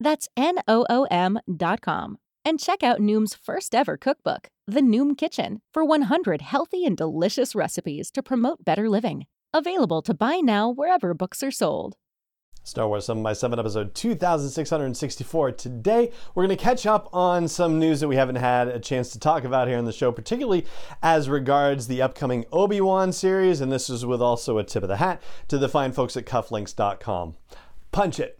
That's N-O-O-M dot com. And check out Noom's first ever cookbook, The Noom Kitchen, for 100 healthy and delicious recipes to promote better living. Available to buy now wherever books are sold. Star Wars 7 by 7 episode 2664. Today, we're going to catch up on some news that we haven't had a chance to talk about here on the show, particularly as regards the upcoming Obi Wan series. And this is with also a tip of the hat to the fine folks at cufflinks.com. Punch it.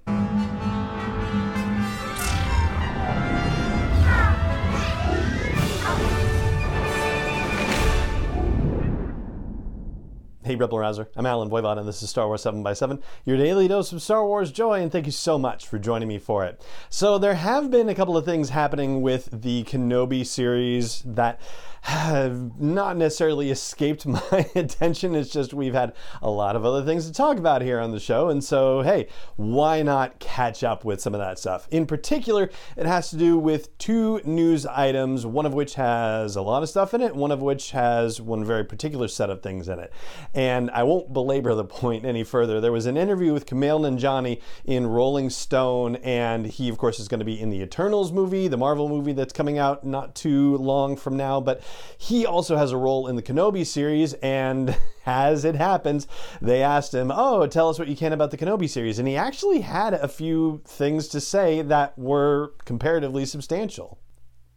Hey, Rebel Rouser. I'm Allen Voivod, and this is Star Wars 7 by 7 your daily dose of Star Wars joy, and thank you so much for joining me for it. So, there have been a couple of things happening with the Kenobi series that not necessarily escaped my attention. It's just we've had a lot of other things to talk about here on the show. And so, hey, why not catch up with some of that stuff? In particular, it has to do with two news items, one of which has a lot of stuff in it, one of which has one very particular set of things in it. And I won't belabor the point any further. There was an interview with Kumail Nanjiani in Rolling Stone, and he, of course, is going to be in the Eternals movie, the Marvel movie that's coming out not too long from now. But he also has a role in the Kenobi series, and as it happens, they asked him, Oh, tell us what you can about the Kenobi series. And he actually had a few things to say that were comparatively substantial.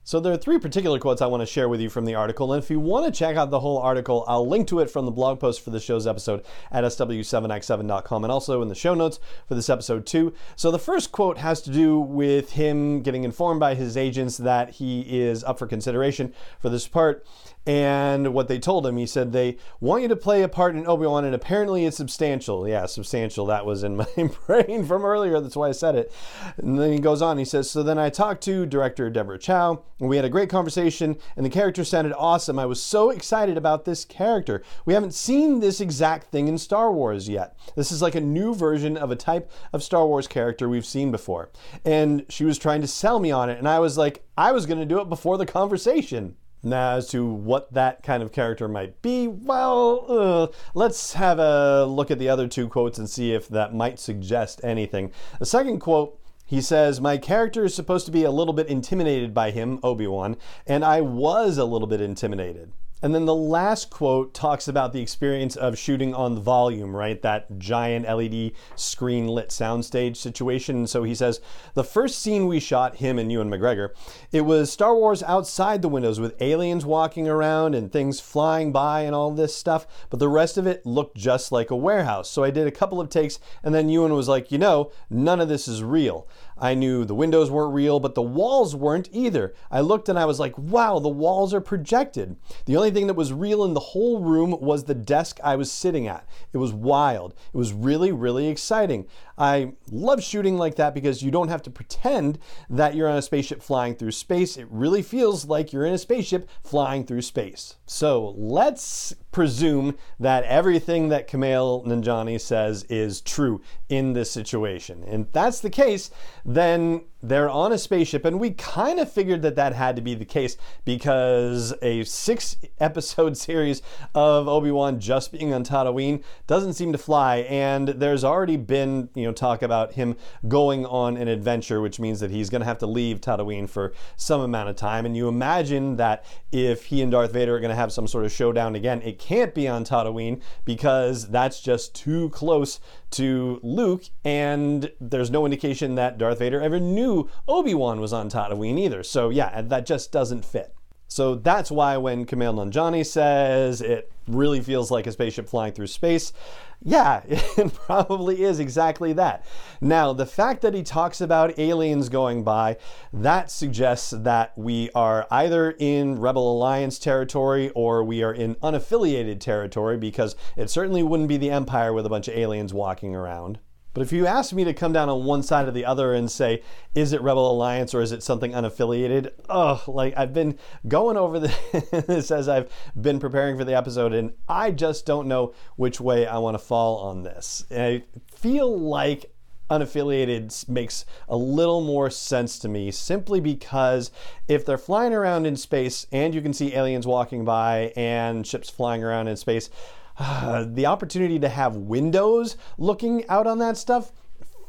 So there are three particular quotes I want to share with you from the article, and if you want to check out the whole article, I'll link to it from the blog post for the show's episode at sw7x7.com and also in the show notes for this episode too. So the first quote has to do with him getting informed by his agents that he is up for consideration for this part, and what they told him, he said they want you to play a part in Obi-Wan, and apparently it's substantial. Yeah, substantial. That was in my brain from earlier. That's why I said it. And then he goes on. He says, so then I talked to director Deborah Chow, we had a great conversation, and the character sounded awesome. I was so excited about this character. We haven't seen this exact thing in Star Wars yet. This is like a new version of a type of Star Wars character we've seen before. And she was trying to sell me on it, and I was like, I was going to do it before the conversation. Now, as to what that kind of character might be, well, uh, let's have a look at the other two quotes and see if that might suggest anything. The second quote he says, My character is supposed to be a little bit intimidated by him, Obi Wan, and I was a little bit intimidated. And then the last quote talks about the experience of shooting on the volume, right? That giant LED screen lit soundstage situation. And so he says, the first scene we shot, him and Ewan McGregor, it was Star Wars outside the windows with aliens walking around and things flying by and all this stuff. But the rest of it looked just like a warehouse. So I did a couple of takes, and then Ewan was like, you know, none of this is real. I knew the windows weren't real, but the walls weren't either. I looked and I was like, wow, the walls are projected. The only thing that was real in the whole room was the desk I was sitting at. It was wild. It was really, really exciting. I love shooting like that because you don't have to pretend that you're on a spaceship flying through space. It really feels like you're in a spaceship flying through space. So let's presume that everything that Kumail Nanjiani says is true in this situation. And if that's the case, then they're on a spaceship, and we kind of figured that that had to be the case because a six episode series of Obi Wan just being on Tatooine doesn't seem to fly, and there's already been you know talk about him going on an adventure, which means that he's going to have to leave Tatooine for some amount of time. And you imagine that if he and Darth Vader are going to have some sort of showdown again, it can't be on Tatooine because that's just too close to Luke, and there's no indication that Darth Vader ever knew Obi Wan was on Tatooine either. So, yeah, that just doesn't fit. So that's why when Kumail Nanjiani says it really feels like a spaceship flying through space, yeah, it probably is exactly that. Now, the fact that he talks about aliens going by, that suggests that we are either in Rebel Alliance territory or we are in unaffiliated territory because it certainly wouldn't be the Empire with a bunch of aliens walking around. But if you ask me to come down on one side or the other and say, is it Rebel Alliance or is it something unaffiliated? Oh, like I've been going over this as I've been preparing for the episode, and I just don't know which way I want to fall on this. I feel like unaffiliated makes a little more sense to me simply because if they're flying around in space and you can see aliens walking by and ships flying around in space, the opportunity to have windows looking out on that stuff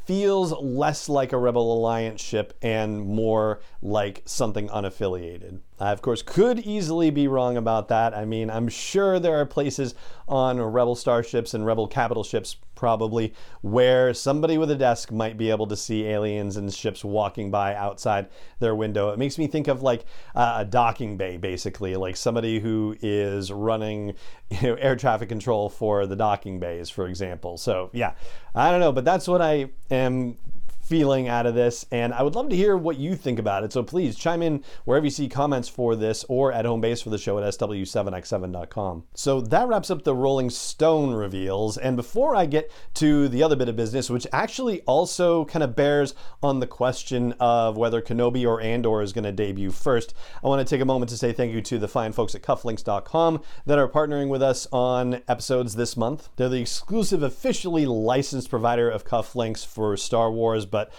feels less like a Rebel Alliance ship and more like something unaffiliated. I, of course, could easily be wrong about that. I mean, I'm sure there are places on Rebel starships and Rebel capital ships, probably, where somebody with a desk might be able to see aliens and ships walking by outside their window. It makes me think of like uh, a docking bay, basically, like somebody who is running you know, air traffic control for the docking bays, for example. So, yeah, I don't know, but that's what I am feeling out of this, and I would love to hear what you think about it. So please chime in wherever you see comments for this or at home base for the show at sw7x7.com. So that wraps up the Rolling Stone reveals. And before I get to the other bit of business, which actually also kind of bears on the question of whether Kenobi or Andor is going to debut first, I want to take a moment to say thank you to the fine folks at cufflinks.com that are partnering with us on episodes this month. They're the exclusive officially licensed provider of cufflinks for Star Wars but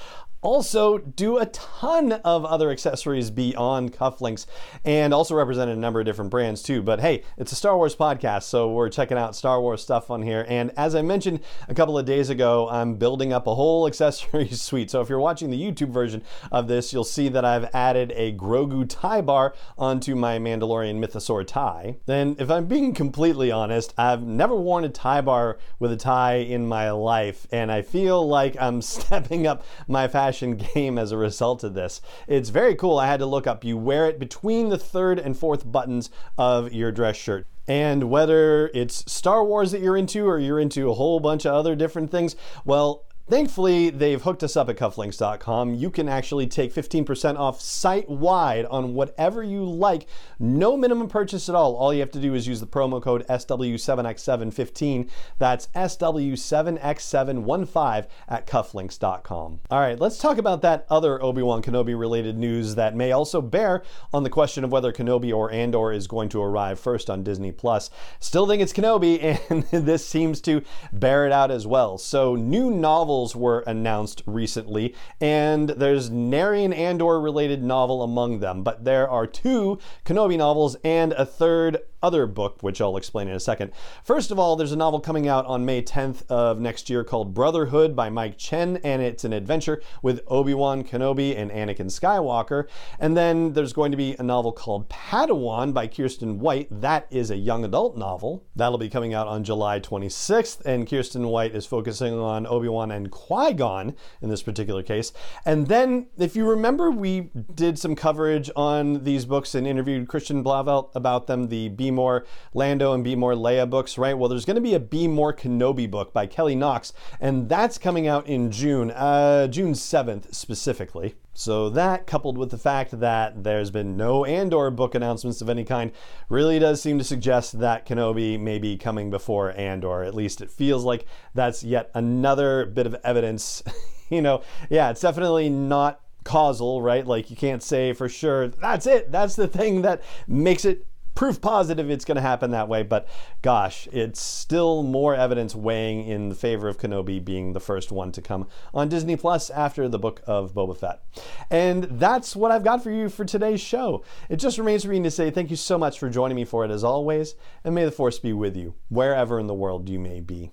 also do a ton of other accessories beyond cufflinks and also represent a number of different brands too. But hey, it's a Star Wars podcast, so we're checking out Star Wars stuff on here. And as I mentioned a couple of days ago, I'm building up a whole accessory suite. So if you're watching the YouTube version of this, you'll see that I've added a Grogu tie bar onto my Mandalorian Mythosaur tie. Then, if I'm being completely honest, I've never worn a tie bar with a tie in my life, and I feel like I'm stepping up my fashion fashion game as a result of this. It's very cool. I had to look up. You wear it between the third and fourth buttons of your dress shirt. And whether it's Star Wars that you're into or you're into a whole bunch of other different things, well, Thankfully, they've hooked us up at cufflinks.com. You can actually take 15% off site wide on whatever you like. No minimum purchase at all. All you have to do is use the promo code SW7X715. That's SW7X715 at cufflinks.com. All right, let's talk about that other Obi Wan Kenobi related news that may also bear on the question of whether Kenobi or Andor is going to arrive first on Disney Plus. Still think it's Kenobi, and this seems to bear it out as well. So, new novels novels were announced recently, and there's nary an Andor related novel among them, but there are two Kenobi novels and a third other book, which I'll explain in a second. First of all, there's a novel coming out on May 10th of next year called Brotherhood by Mike Chen, and it's an adventure with Obi-Wan Kenobi and Anakin Skywalker. And then there's going to be a novel called Padawan by Kirsten White. That is a young adult novel. That'll be coming out on July 26th, and Kirsten White is focusing on Obi-Wan and Qui-Gon in this particular case. And then, if you remember, we did some coverage on these books and interviewed Christian Blauvelt about them, the More Lando and Be More Leia books, right? Well, there's going to be a Be More Kenobi book by Kelly Knox, and that's coming out in June, uh, June 7th specifically. So that, coupled with the fact that there's been no Andor book announcements of any kind, really does seem to suggest that Kenobi may be coming before Andor. At least it feels like that's yet another bit of evidence. you know, yeah, it's definitely not causal, right? Like you can't say for sure that's it. That's the thing that makes it proof positive it's going to happen that way, but gosh, it's still more evidence weighing in the favor of Kenobi being the first one to come on Disney Plus after the book of Boba Fett. And that's what I've got for you for today's show. It just remains for me to say thank you so much for joining me for it as always, and may the Force be with you, wherever in the world you may be.